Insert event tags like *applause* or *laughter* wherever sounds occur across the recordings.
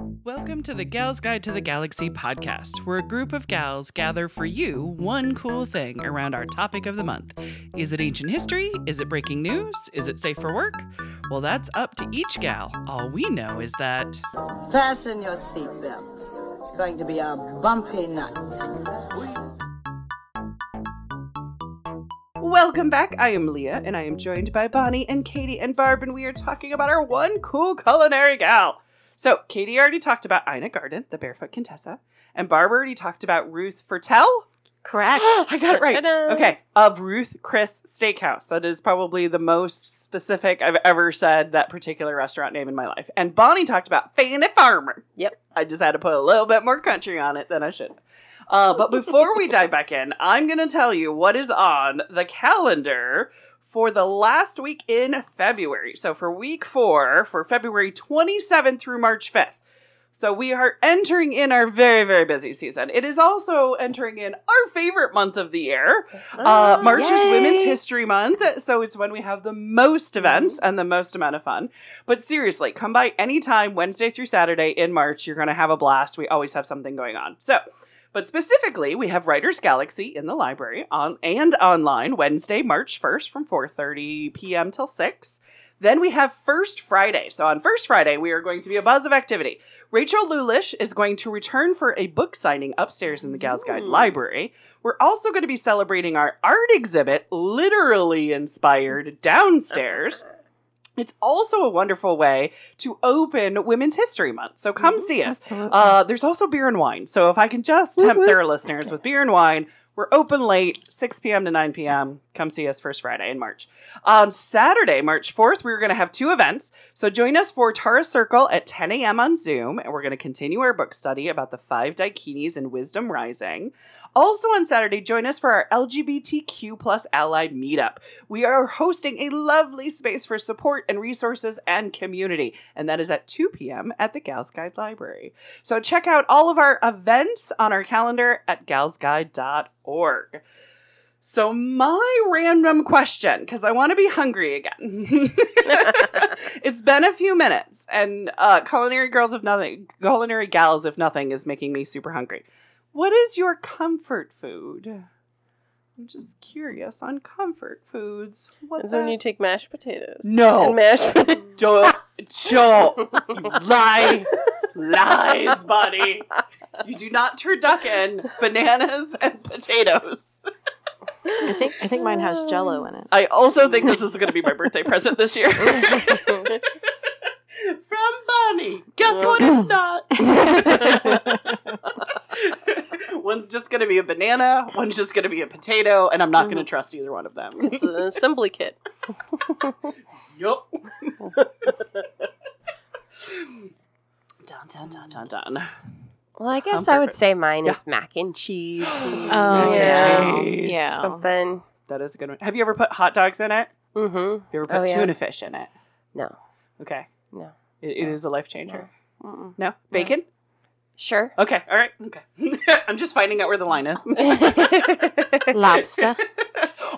Welcome to the Gals Guide to the Galaxy podcast, where a group of gals gather for you one cool thing around our topic of the month. Is it ancient history? Is it breaking news? Is it safe for work? Well, that's up to each gal. All we know is that. Fasten your seatbelts. It's going to be a bumpy night. Welcome back. I am Leah, and I am joined by Bonnie and Katie and Barb, and we are talking about our one cool culinary gal. So, Katie already talked about Ina Garten, the barefoot Contessa, and Barbara already talked about Ruth Fertel. Correct. *gasps* I got it right. Ta-da. Okay, of Ruth Chris Steakhouse. That is probably the most specific I've ever said that particular restaurant name in my life. And Bonnie talked about Fannie Farmer. Yep. I just had to put a little bit more country on it than I should. Uh, but before we dive back in, I'm going to tell you what is on the calendar for the last week in February. So for week four, for February 27th through March 5th. So we are entering in our very, very busy season. It is also entering in our favorite month of the year. Uh, Oh, March is. Women's History Month, so it's when we have the most events and the most amount of fun. But seriously, come by anytime, Wednesday through Saturday in March. You're going to have a blast. We always have something going on. So, but specifically, we have Writers Galaxy in the library on and online Wednesday, March 1st from 4:30 p.m. till 6. Then we have First Friday. So on First Friday, we are going to be a buzz of activity. Rachel Lulish is going to return for a book signing upstairs in the Gals Guide Ooh. Library. We're also going to be celebrating our art exhibit, literally inspired, downstairs. It's also a wonderful way to open Women's History Month. So come see us. Uh, there's also beer and wine. So if I can just tempt their listeners with beer and wine, we're open late, 6 p.m. to 9 p.m. Come see us first Friday in March. On Saturday, March 4th, we're going to have two events. So join us for Tara Circle at 10 a.m. on Zoom, and we're going to continue our book study about the five Dakinis and Wisdom Rising. Also on Saturday, join us for our LGBTQ plus ally meetup. We are hosting a lovely space for support and resources and community, and that is at 2 p.m. at the Gals Guide Library. So check out all of our events on our calendar at galsguide.org. So my random question, because I want to be hungry again. *laughs* it's been a few minutes, and uh, culinary girls if nothing, culinary gals if nothing, is making me super hungry. What is your comfort food? I'm just curious on comfort foods. What Is when you take mashed potatoes. No. And mashed *laughs* potatoes. Don't, don't lie, lies, buddy. You do not turducken bananas and potatoes. I think I think mine has Jello in it. I also think this is going to be my birthday present this year. *laughs* From Bonnie. Guess what? It's not. *laughs* *laughs* one's just going to be a banana. One's just going to be a potato, and I'm not going to trust either one of them. it's an *laughs* assembly kit. Yup. *laughs* dun dun dun dun dun. Well, I guess I'm I would perfect. say mine Yeah. is mac and cheese. *gasps* Oh, yeah. cheese. yeah. Something. That is a good one. Have you ever put hot dogs in it? Mm-hmm. Have you ever put Oh, yeah. tuna fish in it? No. Okay. No. It, it is a life changer. Mm-mm. No? Bacon? Sure. Okay. All right. Okay. *laughs* I'm just finding out where the line is. *laughs* *laughs* Lobster.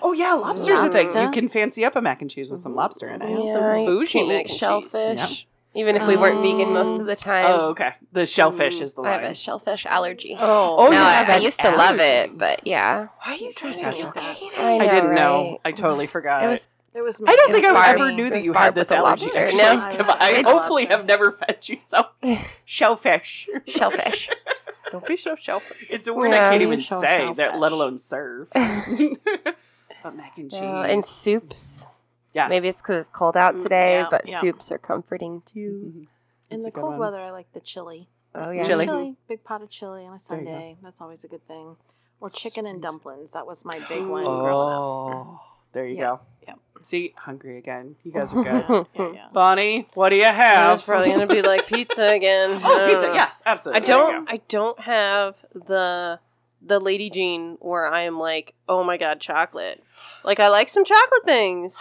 oh yeah, lobster's a thing. Lobster? You can fancy up a mac and cheese with some lobster in it. yeah, you bougie can mac make and cheese. shellfish. Yep. Even if we weren't vegan most of the oh, time. Oh, okay. The shellfish mm, is the line. I have a shellfish allergy. Oh, oh, no, you I, have I an used to love allergy. it, but yeah. Why are you trying to to get get I, I didn't know. right? I totally forgot. It was It was. I don't think I Barbie. ever knew that you had this the allergy. lobster. actually. No. I *laughs* I hopefully have never fed you some *laughs* shellfish. shellfish. *laughs* Don't be so shellfish. It's a word I can't even Shell- say, that let alone serve. but mac and cheese. Uh, and soups. yes. Maybe it's because it's cold out Mm, today, yeah, but yeah. soups are comforting too. In That's the cold one. weather, I like the chili. Oh yeah. Chili. big pot of chili on a There you go. Sunday. That's always a good thing. Or chicken and dumplings. That was my big one growing up. Oh, there you Yeah, go. yeah. See, hungry again. You guys are good. *laughs* Yeah, yeah, yeah. Bonnie, what do you have? It's have? probably gonna be like *laughs* pizza again. *laughs* oh, pizza. Uh, Yes, I absolutely. There you don't. I don't have the the Lady gene where I am like, oh my god, chocolate. Like I like some chocolate things,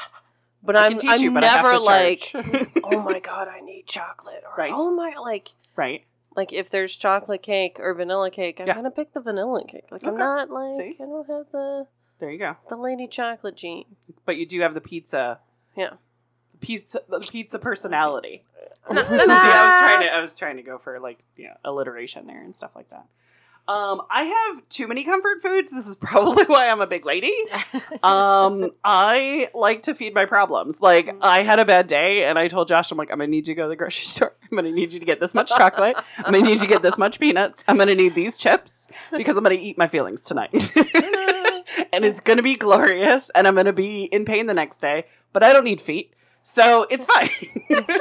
but I I'm can teach I'm you, but I have never to like, charge. oh my god, I need chocolate. Or, Right. Oh my, like right. like if there's chocolate cake or vanilla cake, I'm Yeah. gonna pick the vanilla cake. Like I'm Okay. not like See? I don't have the There you go. the Lady Chocolate gene. But you do have the pizza. Yeah. pizza the pizza personality. *laughs* *laughs* See, I was trying to I was trying to go for like you know alliteration there and stuff like that. Um, I have too many comfort foods. This is *laughs* probably why I'm a big lady. Um, I like to feed my problems. Like I had a bad day, and I told Josh, I'm like, I'm gonna need you to go to the grocery store. I'm gonna need you to get this much chocolate. I'm gonna need you to get this much peanuts. I'm gonna need these chips because I'm gonna eat my feelings tonight. And it's gonna be glorious, and I'm gonna be in pain the next day. But I don't need feet, so it's fine. *laughs*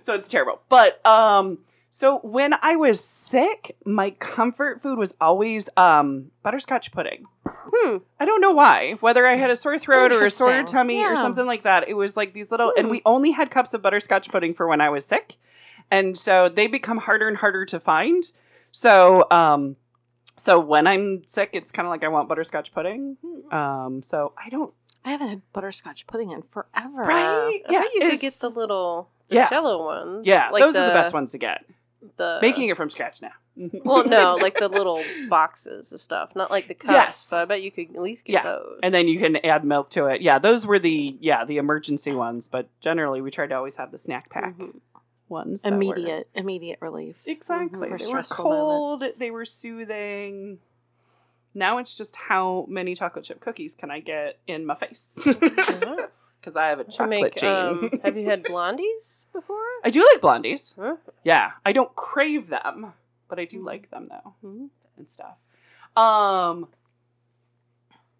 so it's terrible. But um, so when I was sick, my comfort food was always um butterscotch pudding. Hmm. I don't know why. Whether I had a sore throat or a sore tummy or something like that, it was like these little. And Hmm. we only had cups of butterscotch pudding for when I was sick, and so they become harder and harder to find. So um, so when I'm sick, it's kind of like I want butterscotch pudding. Um, so I don't. I haven't had butterscotch pudding in forever. Right? I Yeah, you could get the little the Yeah. Jello ones. Yeah, Like those are the best ones to get. The Making it from scratch now. *laughs* well, no, like the little boxes of stuff, not like the cups. Yes. But I bet you could at least get Yeah. those. and then you can add milk to it. Yeah, those were the yeah the emergency ones. But generally, we tried to always have the snack pack Mhm. Ones. that were- Immediate, immediate relief. exactly. Mhm. They were cold. moments. They were soothing. Now it's just how many chocolate chip cookies can I get in my face? *laughs* Yeah. Because I have a chocolate make, gene. um, have you had blondies *laughs* before? I do like blondies. Huh? Yeah, I don't crave them, but I do like them though Mhm. and stuff. Um,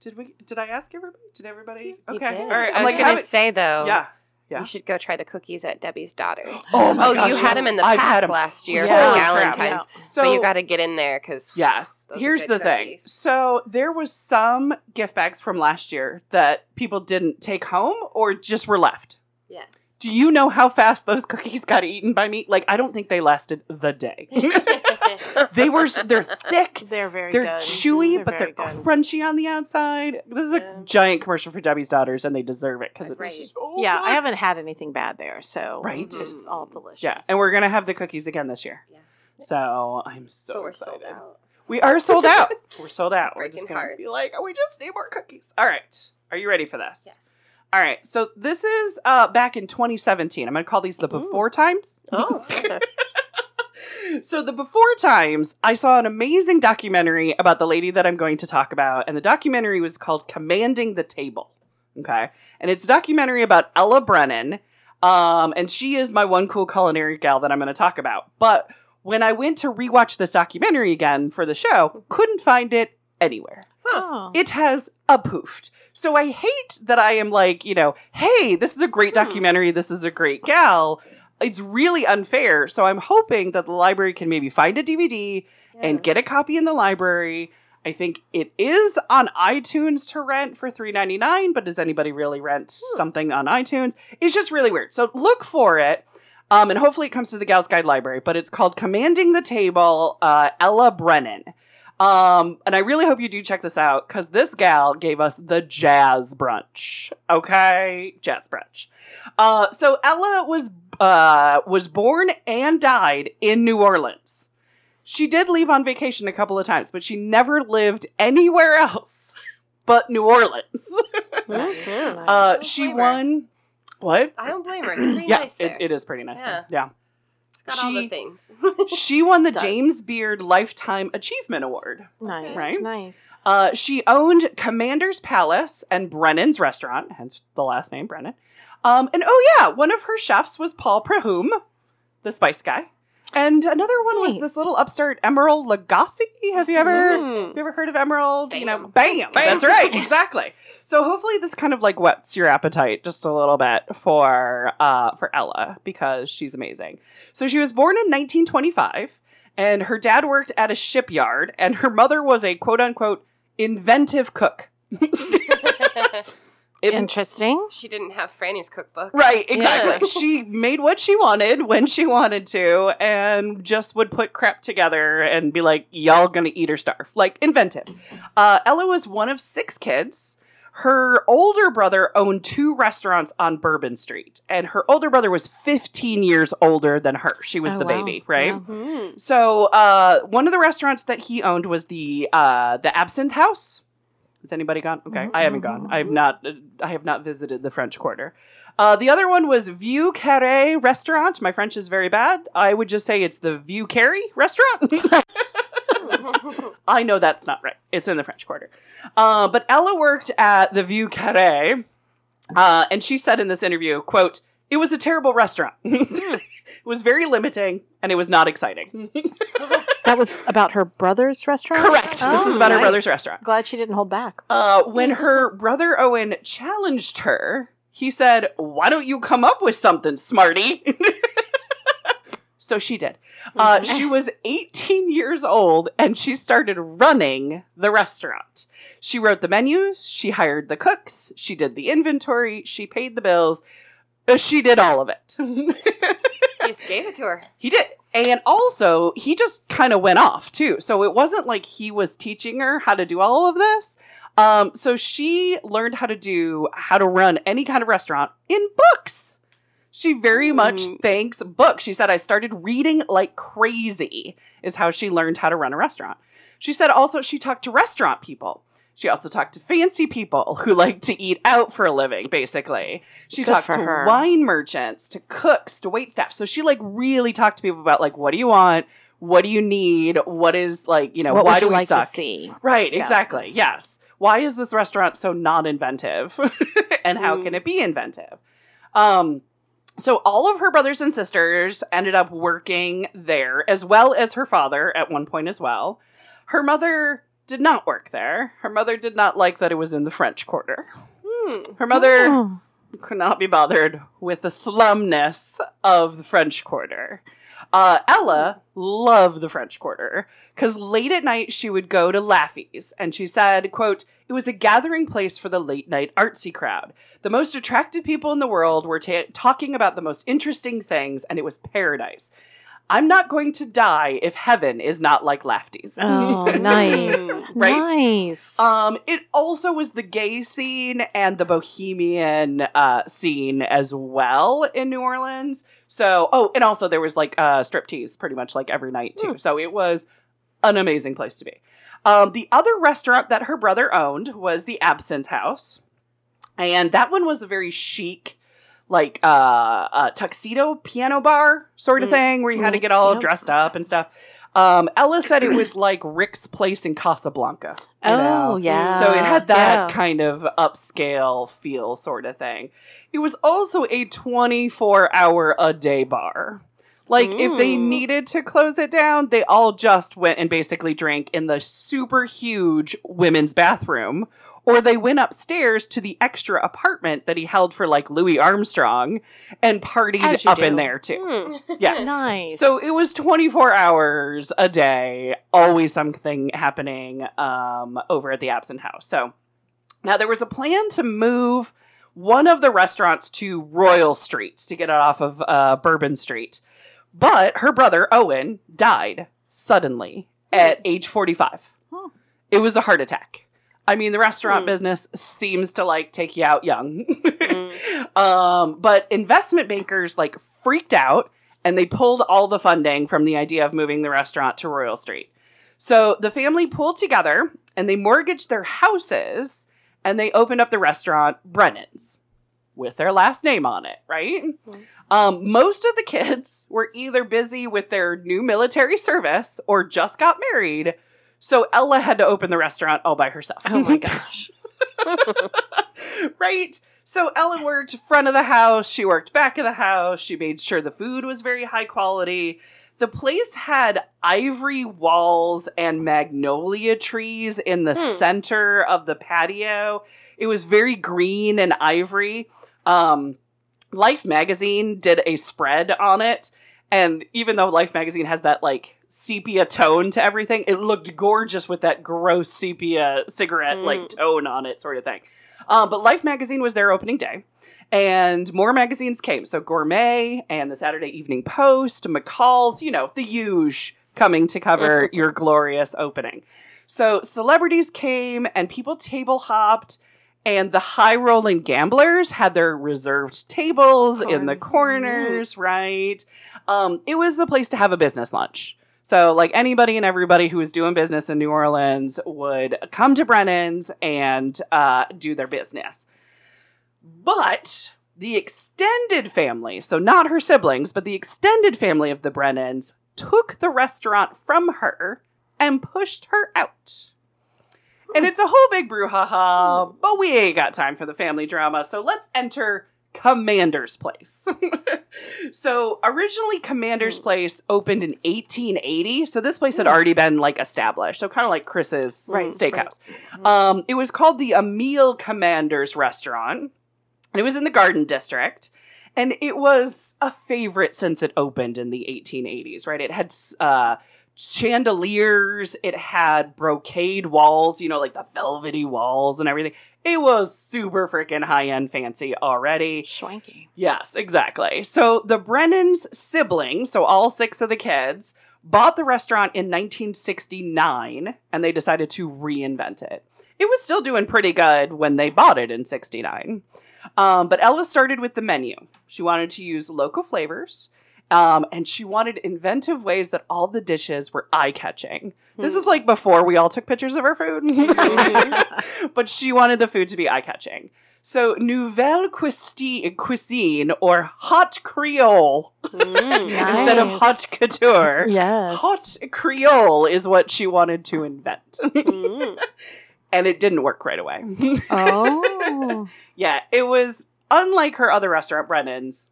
did we? Did I ask everybody? Did everybody? You Okay, did. all right. I I'm was like, gonna say though, yeah, yeah. you should go try the cookies at Debbie's Daughter's. *gasps* Oh my oh, gosh, you yes. had them in the I've had pack last year Yeah. for. Valentine's, So but you got to get in there because Yes. Here's the thing. So there was some gift bags from last year that people didn't take home or just were left. yes, Do you know how fast those cookies got eaten by me? Like I don't think they lasted the day. *laughs* *laughs* they were they're thick, *laughs* They're very they're good. chewy, but they're good. crunchy on the outside. This is a Yeah. giant commercial for Debbie's daughters and they deserve it cuz it's Right. so Yeah, good. I haven't had anything bad there, so Right. it's all delicious. Yeah, and we're going to have the cookies again this year. Yeah. So, I'm so excited. sold out. We are sold out. *laughs* We're sold out. We're just gonna hearts. be like, oh, we just need more cookies. All right. Are you ready for this? Yes. All right. So this is uh back in 2017. I'm gonna call these the Ooh. before times. Oh, okay. So the before times, I saw an amazing documentary about the lady that I'm going to talk about, and the documentary was called Commanding the Table. Okay. And it's a documentary about Ella Brennan. Um, and she is my one cool culinary gal that I'm gonna talk about. But when I went to rewatch this documentary again for the show, couldn't find it anywhere. Oh. It has a poofed. So I hate that I am like, you know, hey, this is a great Hmm. documentary. This is a great gal. It's really unfair. So I'm hoping that the library can maybe find a DVD and get a copy in the library. I think it is on iTunes to rent for $3.99, but does anybody really rent Hmm. something on iTunes? It's just really weird. So look for it. Um, and hopefully it comes to the Gals Guide Library, but it's called Commanding the Table, uh, Ella Brennan. Um, and I really hope you do check this out because this gal gave us the jazz brunch. Okay, jazz brunch. Uh, so Ella was uh was born and died in New Orleans. She did leave on vacation a couple of times, but she never lived anywhere else *laughs* but New Orleans. *laughs* Nice, nice. Uh, she won. What? I don't blame her. It's pretty yeah, nice there. it, it is pretty nice. Yeah. Yeah, It's got all the she- things. *laughs* she won the Does. James Beard Lifetime Achievement Award. nice, right? nice. Uh, she owned Commander's Palace and Brennan's Restaurant, hence the last name Brennan. Um, and oh yeah, one of her chefs was Paul Prudhomme, the spice guy, and another one was this little upstart Emeril Lagasse. Have you ever? Mm. Have you ever heard of Emeril? You know, Bam. bam. That's right, exactly. So hopefully this kind of like whets your appetite just a little bit for uh for Ella because she's amazing. So she was born in 1925 and her dad worked at a shipyard and her mother was a quote unquote inventive cook. *laughs* *laughs* It- Interesting. she didn't have Franny's cookbook. Right, exactly. Yeah. *laughs* she made what she wanted when she wanted to and just would put crap together and be like, y'all gonna eat or starve. Like, inventive. Uh, Ella was one of six kids. Her older brother owned two restaurants on Bourbon Street, and her older brother was 15 years older than her. She was Oh, the wow. baby, right? Wow. Mhm. So, uh, one of the restaurants that he owned was the uh, the Absinthe House. Has anybody gone? Okay, I haven't gone. I have not. uh, I have not visited the French Quarter. Uh, the other one was Vieux Carré Restaurant. My French is very bad. I would just say it's the Vieux Carré Restaurant. *laughs* I know that's not right. It's in the French Quarter. Uh, but Ella worked at the Vieux Carré, uh, and she said in this interview, "quote It was a terrible restaurant. *laughs* it was very limiting, and it was not exciting." *laughs* That was about her brother's restaurant? Correct. this Oh, is about her brother's restaurant. Glad she didn't hold back. Uh, when her brother Owen challenged her, he said, Why don't you come up with something, smarty? *laughs* so she did. Uh, she was 18 years old and she started running the restaurant. She wrote the menus, she hired the cooks, she did the inventory, she paid the bills. Uh, She did all of it. You just gave it to her. He did. And also, he just kind of went off too. So it wasn't like he was teaching her how to do all of this. Um, so she learned how to do how to run any kind of restaurant in books. She very much Mm. thanks books. She said, I started reading like crazy, is how she learned how to run a restaurant. She said also she talked to restaurant people. She also talked to fancy people who like to eat out for a living, basically. She Good talked to her. wine merchants, to cooks, to wait staff. So she like really talked to people about like what do you want? What do you need? What is like, you know, what why do we like suck? Right, Yeah. exactly. Yes. Why is this restaurant so non-inventive? *laughs* and how can Mm. it be inventive? Um so all of her brothers and sisters ended up working there as well as her father at one point as well. Her mother did not work there. Her mother did not like that it was in the French Quarter. Hmm. Her mother Oh. could not be bothered with the slumness of the French Quarter. Uh, Ella loved the French Quarter because late at night she would go to Laffy's, and she said, "quote It was a gathering place for the late night artsy crowd. The most attractive people in the world were ta- talking about the most interesting things, and it was paradise. I'm not going to die if heaven is not like Lafty's." Oh, nice. *laughs* Right? Nice. Um, it also was the gay scene and the bohemian uh, scene as well in New Orleans. So, oh, and also there was like uh, striptease pretty much like every night too. So it was an amazing place to be. Um, the other restaurant that her brother owned was the Absinthe House, and that one was a very chic, like uh, uh tuxedo piano bar sort of Mm. thing where you had to Mm, get all yep. dressed up and stuff. Um, Ella said it was like Rick's Place in Casablanca. you know? oh, yeah. So it had that Yeah. kind of upscale feel, sort of thing. It was also a 24 hour a day bar. Like, if they Mm. needed to close it down, they all just went and basically drank in the super huge women's bathroom, or they went upstairs to the extra apartment that he held for like Louis Armstrong and partied up in there too. Hmm. Yeah. *laughs* Nice. So it was 24 hours a day, always something happening um, over at the Absinthe House. So now there was a plan to move one of the restaurants to Royal Street to get it off of uh, Bourbon Street. But her brother, Owen, died suddenly at age 45. Hmm. It was a heart attack. I mean, the restaurant Hmm. business seems to like take you out young. Mm. *laughs* um, but investment bankers like freaked out and they pulled all the funding from the idea of moving the restaurant to Royal Street. So the family pulled together and they mortgaged their houses and they opened up the restaurant Brennan's with their last name on it, right? Mhm. Um, most of the kids were either busy with their new military service or just got married. So Ella had to open the restaurant all by herself. Oh my *laughs* gosh. *laughs* right? So Ella worked front of the house, she worked back of the house, she made sure the food was very high quality. The place had ivory walls and magnolia trees in the Hmm. center of the patio. It was very green and ivory. Um, Life magazine did a spread on it, and even though Life magazine has that like sepia tone to everything, it looked gorgeous with that gross sepia cigarette like Mm. tone on it, sort of thing. Um, but Life magazine was their opening day, and more magazines came. So Gourmet and the Saturday Evening Post, McCall's, you know, the huge coming to cover your glorious opening. So celebrities came and people table hopped. And the high rolling gamblers had their reserved tables in the corners, right? Um, it was the place to have a business lunch. So, like anybody and everybody who was doing business in New Orleans would come to Brennan's and uh, do their business. But the extended family, so not her siblings, but the extended family of the Brennans, took the restaurant from her and pushed her out. And it's a whole big brouhaha, but we ain't got time for the family drama, so let's enter Commander's Place. *laughs* so originally Commander's Place opened in 1880, so this place had already been like established, so kind of like Chris's Right, steakhouse. Um, it was called the Emile Commander's Restaurant, and it was in the Garden District. And it was a favorite since it opened in the 1880s, right? It had uh, chandeliers, it had brocade walls, you know, like the velvety walls and everything. It was super freaking high end fancy already. Swanky. Yes, exactly. So the Brennan's siblings, so all six of the kids, bought the restaurant in 1969 and they decided to reinvent it. It was still doing pretty good when they bought it in 69. Um, but Ella started with the menu. She wanted to use local flavors. Um, and she wanted inventive ways that all the dishes were eye catching. This is like before we all took pictures of our food, *laughs* *laughs* but she wanted the food to be eye catching. So, nouvelle cuisine, or hot Creole Mm. *laughs* instead of hot couture. Yes. Hot Creole is what she wanted to invent. Mm. and it didn't work right away. Oh. yeah, it was unlike her other restaurant, Brennan's.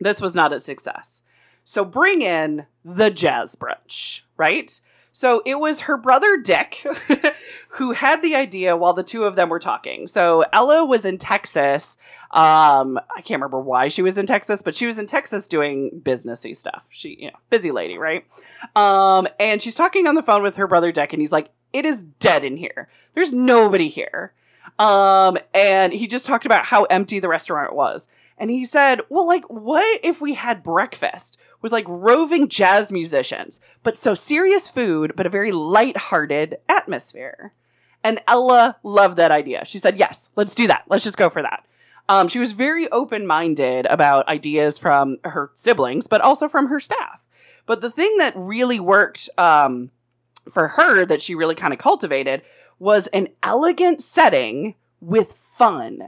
This was not a success. So bring in the jazz brunch, right? So it was her brother Dick *laughs* who had the idea while the two of them were talking. So Ella was in Texas. Um, I can't remember why she was in Texas, but she was in Texas doing businessy stuff. She, you know, busy lady, right? Um, and she's talking on the phone with her brother Dick, and he's like, "It is dead in here. There's nobody here." Um, and he just talked about how empty the restaurant was. And he said, Well, like, what if we had breakfast with like roving jazz musicians, but so serious food, but a very light-hearted atmosphere? And Ella loved that idea. She said, Yes, let's do that. Let's just go for that. Um, she was very open minded about ideas from her siblings, but also from her staff. But the thing that really worked um, for her that she really kind of cultivated was an elegant setting with fun.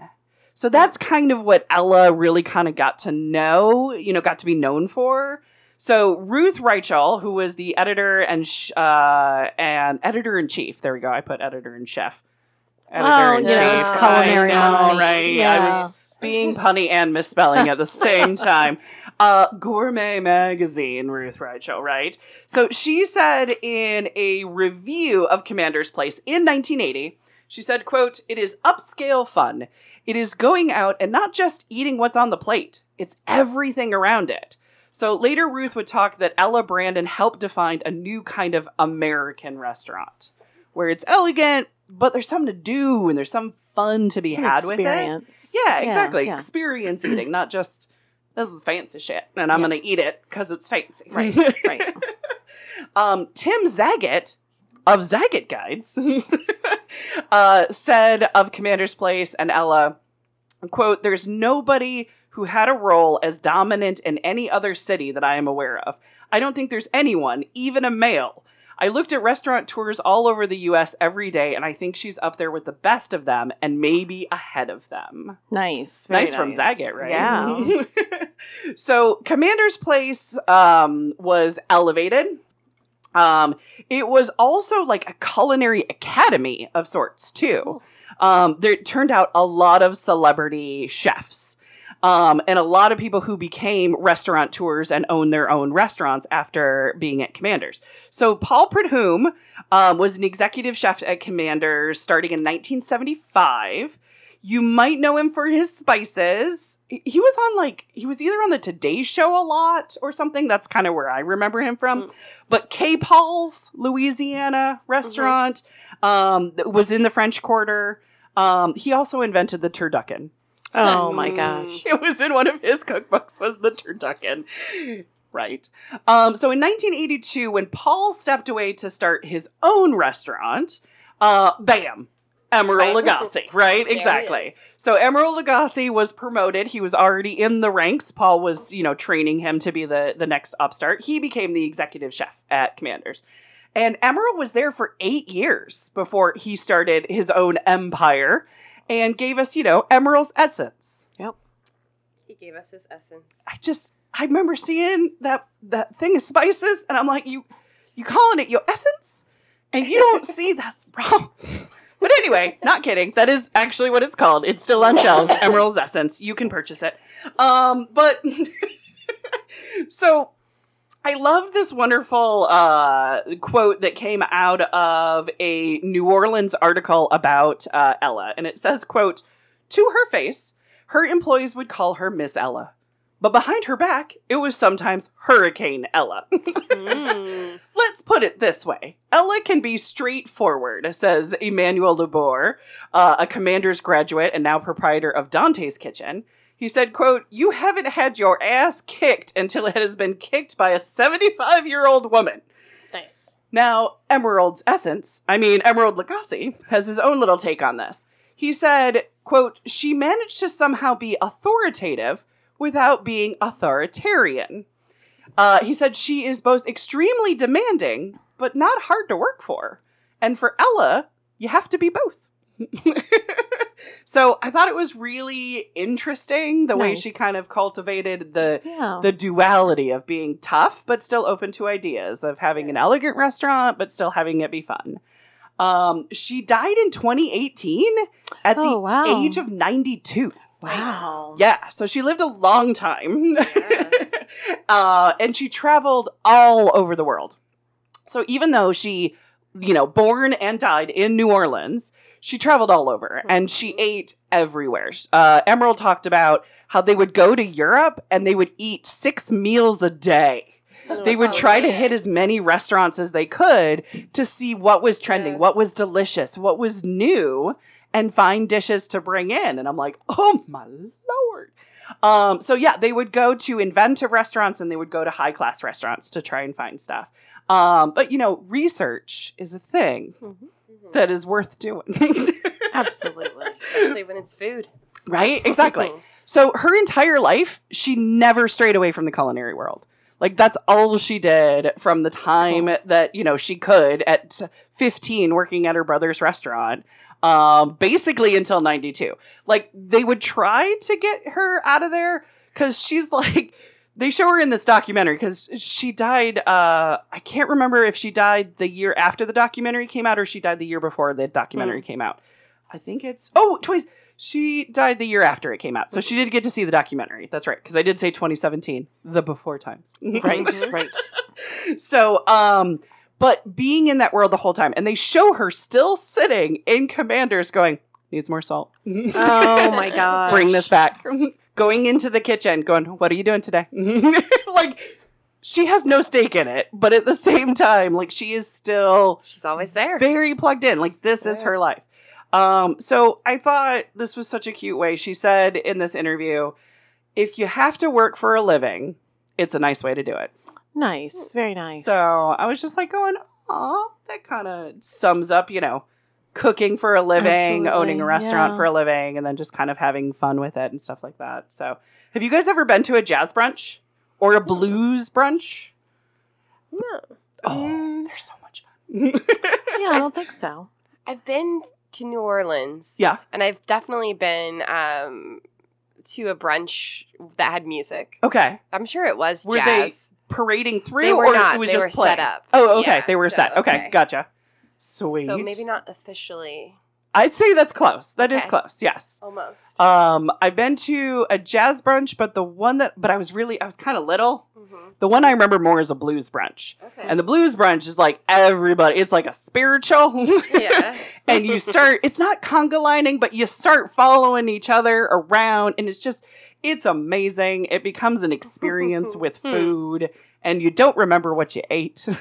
So that's kind of what Ella really kind of got to know, you know, got to be known for. So Ruth Reichl, who was the editor and sh- uh, and editor in chief, there we go. I put editor and chef. Editor in chief. it's culinary knowledge. right? Yeah. I was being punny and misspelling at the *laughs* same time. Uh, Gourmet Magazine, Ruth Reichl, right? So she said in a review of Commander's Place in 1980, she said, quote, it is upscale fun. It is going out and not just eating what's on the plate. It's everything around it. So later Ruth would talk that Ella Brandon helped define a new kind of American restaurant where it's elegant, but there's something to do and there's some fun to be had with it. experience. Yeah, exactly. yeah. Experience eating, not just this is fancy shit and I'm Yeah. going to eat it because it's fancy. Right, *laughs* right. um, Tim Zagat of Zagat Guides *laughs* uh, said of Commander's Place and Ella, quote, there's nobody who had a role as dominant in any other city that I am aware of. I don't think there's anyone, even a male. I looked at restaurateurs all over the US every day, and I think she's up there with the best of them and maybe ahead of them. Nice. very nice, from Zagat, right? Yeah. *laughs* so Commander's Place um, was elevated. Um, it was also like a culinary academy of sorts too. Um, there turned out a lot of celebrity chefs. Um, and a lot of people who became restaurateurs and own their own restaurants after being at Commanders. So Paul Prudhomme um, was an executive chef at Commanders starting in 1975. You might know him for his spices. He was on like he was either on the Today Show a lot or something. That's kind of where I remember him from. Mm. But K. Paul's Louisiana restaurant um, that was in the French Quarter. Um, he also invented the turducken. Oh *laughs* my gosh. It was in one of his cookbooks. Was the turducken. Right. Um, so in 1982, when Paul stepped away to start his own restaurant, uh, bam, Emeril Right. Lagasse, *laughs* right? There exactly. So Emeril Lagasse was promoted. He was already in the ranks. Paul was, you know, training him to be the the next upstart. He became the executive chef at Commanders. And Emeril was there for 8 years before he started his own empire and gave us, you know, Emeril's essence. Yep. He gave us his essence. I just I remember seeing that that thing of spices and I'm like, you you calling it your essence? And you don't *laughs* see that's wrong. But anyway, not kidding. That is actually what it's called. It's still on shelves. *laughs* Emeril's Essence. You can purchase it. Um, but *laughs* so I love this wonderful uh, quote that came out of a New Orleans article about uh, Ella, and it says, "quote To her face, her employees would call her Miss Ella, but behind her back, it was sometimes Hurricane Ella." *laughs* Mm. Let's put it this way. Ella can be straightforward, says Emanuel Loubier, uh, a commander's graduate and now proprietor of Dante's Kitchen. He said, quote, You haven't had your ass kicked until it has been kicked by a 75 year old woman. Nice. Now, Emeril's Essence, I mean, Emeril Lagasse, has his own little take on this. He said, quote, She managed to somehow be authoritative without being authoritarian. Uh, he said she is both extremely demanding, but not hard to work for. And for Ella, you have to be both. *laughs* so I thought it was really interesting the way she kind of cultivated the Yeah. the duality of being tough but still open to ideas of having an elegant restaurant but still having it be fun. Um, she died in 2018 at Oh, the wow. age of 92. Wow. Yeah, so she lived a long time. *laughs* uh, and she traveled all over the world. So even though she, you know, born and died in New Orleans, she traveled all over and she ate everywhere. Uh, Emeril talked about how they would go to Europe and they would eat six meals a day. They would Oh, try to hit as many restaurants as they could to see what was trending, Yeah. what was delicious, what was new, and find dishes to bring in. And I'm like, oh my lord. Um, so yeah, they would go to inventive restaurants and they would go to high class restaurants to try and find stuff. Um, but you know, research is a thing Mhm. that is worth doing. *laughs* Absolutely. Especially when it's food. right? Exactly. So her entire life, she never strayed away from the culinary world. Like that's all she did from the time that you know she could at 15 working at her brother's restaurant um basically until 92 like they would try to get her out of there cuz she's *laughs* like they show her in this documentary cuz she died uh I can't remember if she died the year after the documentary came out or she died the year before the documentary came out. I think it's oh twice she died the year after it came out. So she did get to see the documentary. That's right because I did say 2017 the before times. *laughs* Right. Right. so, um, but being in that world the whole time, and they show her still sitting in Commanders going, needs more salt. Oh my god. *laughs* Bring this back. going into the kitchen, going, what are you doing today? *laughs* like, she has no stake in it, but at the same time, like, she is still She's always there. very plugged in. Like this is her life. Um, so I thought this was such a cute way. She said in this interview, if you have to work for a living, it's a nice way to do it. Nice. Mm. Very nice. So I was just like going, oh, that kind of sums up, you know, cooking for a living, owning a restaurant yeah. for a living, and then just kind of having fun with it and stuff like that. So have you guys ever been to a jazz brunch or a mm. blues brunch? No. Oh, mm. they're so much fun. *laughs* Yeah, I don't think so. I've been to New Orleans. yeah. And I've definitely been um, to a brunch that had music. Okay. I'm sure it was Were they jazz. Parading through, They were or not. it was They just were set up. Oh, okay. Yeah, they were so, set. Okay, okay. gotcha. Sweet. So maybe not officially. I'd say that's close. That is Okay. close. Yes. Almost. Um, I've been to a jazz brunch, but the one that, but I was really, I was kind of little. Mhm. The one I remember more is a blues brunch, Okay. and the blues brunch is like everybody. It's like a spiritual. *laughs* yeah. and you start. It's not conga lining, but you start following each other around, and it's just, it's amazing. It becomes an experience *laughs* with Hmm. food, and you don't remember what you ate. *laughs*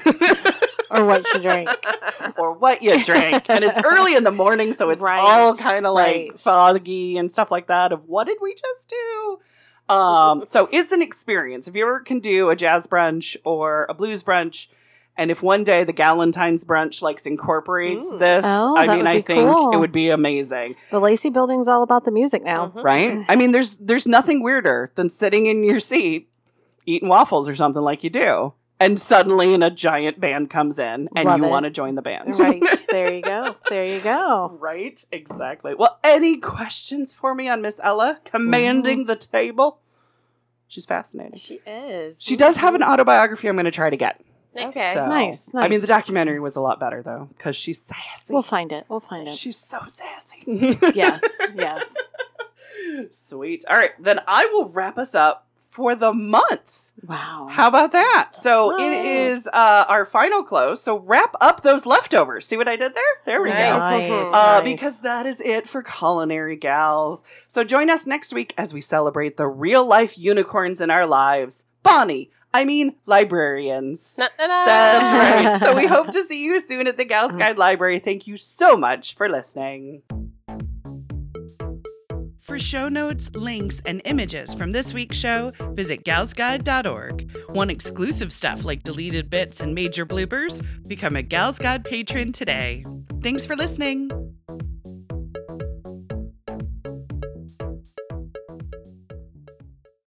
Or what you drink. *laughs* or what you drank. and it's early in the morning, so it's Right, all kind of like right. foggy and stuff like that of what did we just do? Um, so it's an experience. If you ever can do a jazz brunch or a blues brunch, And if one day the Galentine's brunch like incorporates Ooh. this, Oh, I mean, I think cool. it would be amazing, The Lacey Building's all about the music now. Mhm. right? *laughs* I mean, there's there's nothing weirder than sitting in your seat eating waffles or something like you do, and suddenly in a giant band comes in and Love you want to join the band, Right. *laughs* there you go. There you go. Right, exactly. Well, any questions for me on Miss Ella commanding mm-hmm. the table? She's fascinating. She is. She does have an mm-hmm. autobiography I'm going to try to get. Okay. So- Nice, I mean, the documentary was a lot better though because she's sassy. We'll find it. We'll find it. she's so sassy. *laughs* yes. Yes. *laughs* Sweet. All right, then I will wrap us up for the month. Wow. How about that? So it Wow. is uh, our final close. So wrap up those leftovers. See what I did there? There we go. Nice. Nice. Uh, nice. because that is it for Culinary Gals. So join us next week as we celebrate the real life unicorns in our lives. Bonnie, I mean librarians. Na-na-na. That's right. So we hope to *laughs* see you soon at the Gals mm. Guide Library. Thank you so much for listening. For show notes, links, and images from this week's show, visit galsguide.org. Want exclusive stuff like deleted bits and major bloopers? Become a Gals Guide patron today. Thanks for listening.